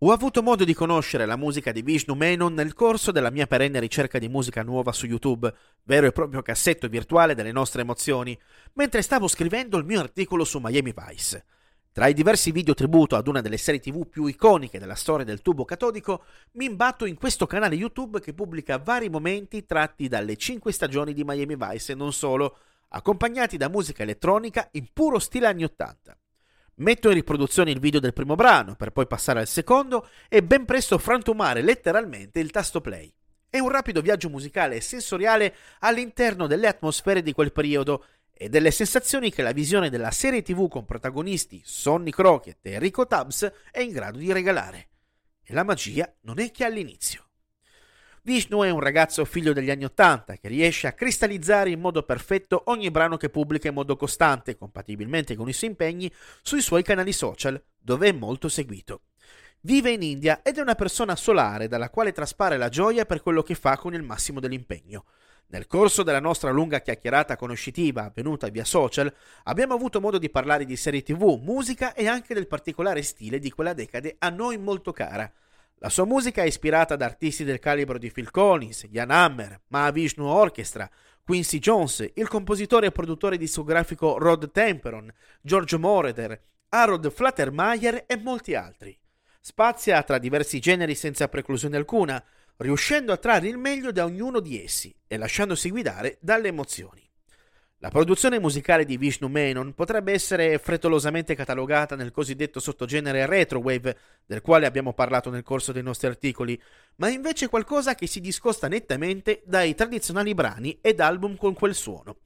Ho avuto modo di conoscere la musica di Vishnu Menon nel corso della mia perenne ricerca di musica nuova su YouTube, vero e proprio cassetto virtuale delle nostre emozioni, mentre stavo scrivendo il mio articolo su Miami Vice. Tra i diversi video tributo ad una delle serie TV più iconiche della storia del tubo catodico, mi imbatto in questo canale YouTube che pubblica vari momenti tratti dalle 5 stagioni di Miami Vice e non solo, accompagnati da musica elettronica in puro stile anni 80. Metto in riproduzione il video del primo brano per poi passare al secondo e ben presto frantumare letteralmente il tasto play. È un rapido viaggio musicale e sensoriale all'interno delle atmosfere di quel periodo e delle sensazioni che la visione della serie TV con protagonisti Sonny Crockett e Enrico Tubbs è in grado di regalare. E la magia non è che all'inizio. Vishnu è un ragazzo figlio degli anni Ottanta che riesce a cristallizzare in modo perfetto ogni brano che pubblica in modo costante, compatibilmente con i suoi impegni, sui suoi canali social, dove è molto seguito. Vive in India ed è una persona solare dalla quale traspare la gioia per quello che fa con il massimo dell'impegno. Nel corso della nostra lunga chiacchierata conoscitiva avvenuta via social, abbiamo avuto modo di parlare di serie TV, musica e anche del particolare stile di quella decade a noi molto cara – la sua musica è ispirata da artisti del calibro di Phil Collins, Jan Hammer, Mahavishnu Orchestra, Quincy Jones, il compositore e produttore discografico Rod Temperon, George Moroder, Harold Flattermeyer e molti altri. Spazia tra diversi generi senza preclusione alcuna, riuscendo a trarre il meglio da ognuno di essi e lasciandosi guidare dalle emozioni. La produzione musicale di Vishnu Menon potrebbe essere frettolosamente catalogata nel cosiddetto sottogenere retrowave, del quale abbiamo parlato nel corso dei nostri articoli, ma è invece qualcosa che si discosta nettamente dai tradizionali brani ed album con quel suono.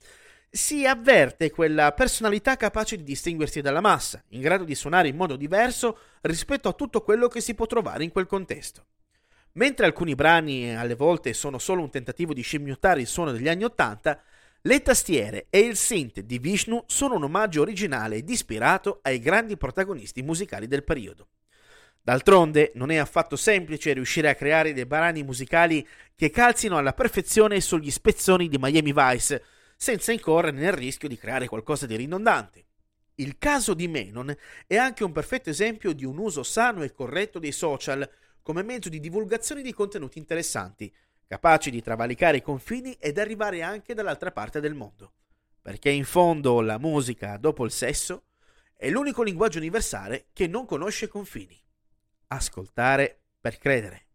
Si avverte quella personalità capace di distinguersi dalla massa, in grado di suonare in modo diverso rispetto a tutto quello che si può trovare in quel contesto. Mentre alcuni brani alle volte sono solo un tentativo di scimmiottare il suono degli anni Ottanta, le tastiere e il synth di Vishnu sono un omaggio originale ed ispirato ai grandi protagonisti musicali del periodo. D'altronde non è affatto semplice riuscire a creare dei brani musicali che calzino alla perfezione sugli spezzoni di Miami Vice, senza incorrere nel rischio di creare qualcosa di ridondante. Il caso di Menon è anche un perfetto esempio di un uso sano e corretto dei social come mezzo di divulgazione di contenuti interessanti, capaci di travalicare i confini ed arrivare anche dall'altra parte del mondo. Perché in fondo la musica, dopo il sesso, è l'unico linguaggio universale che non conosce confini. Ascoltare per credere.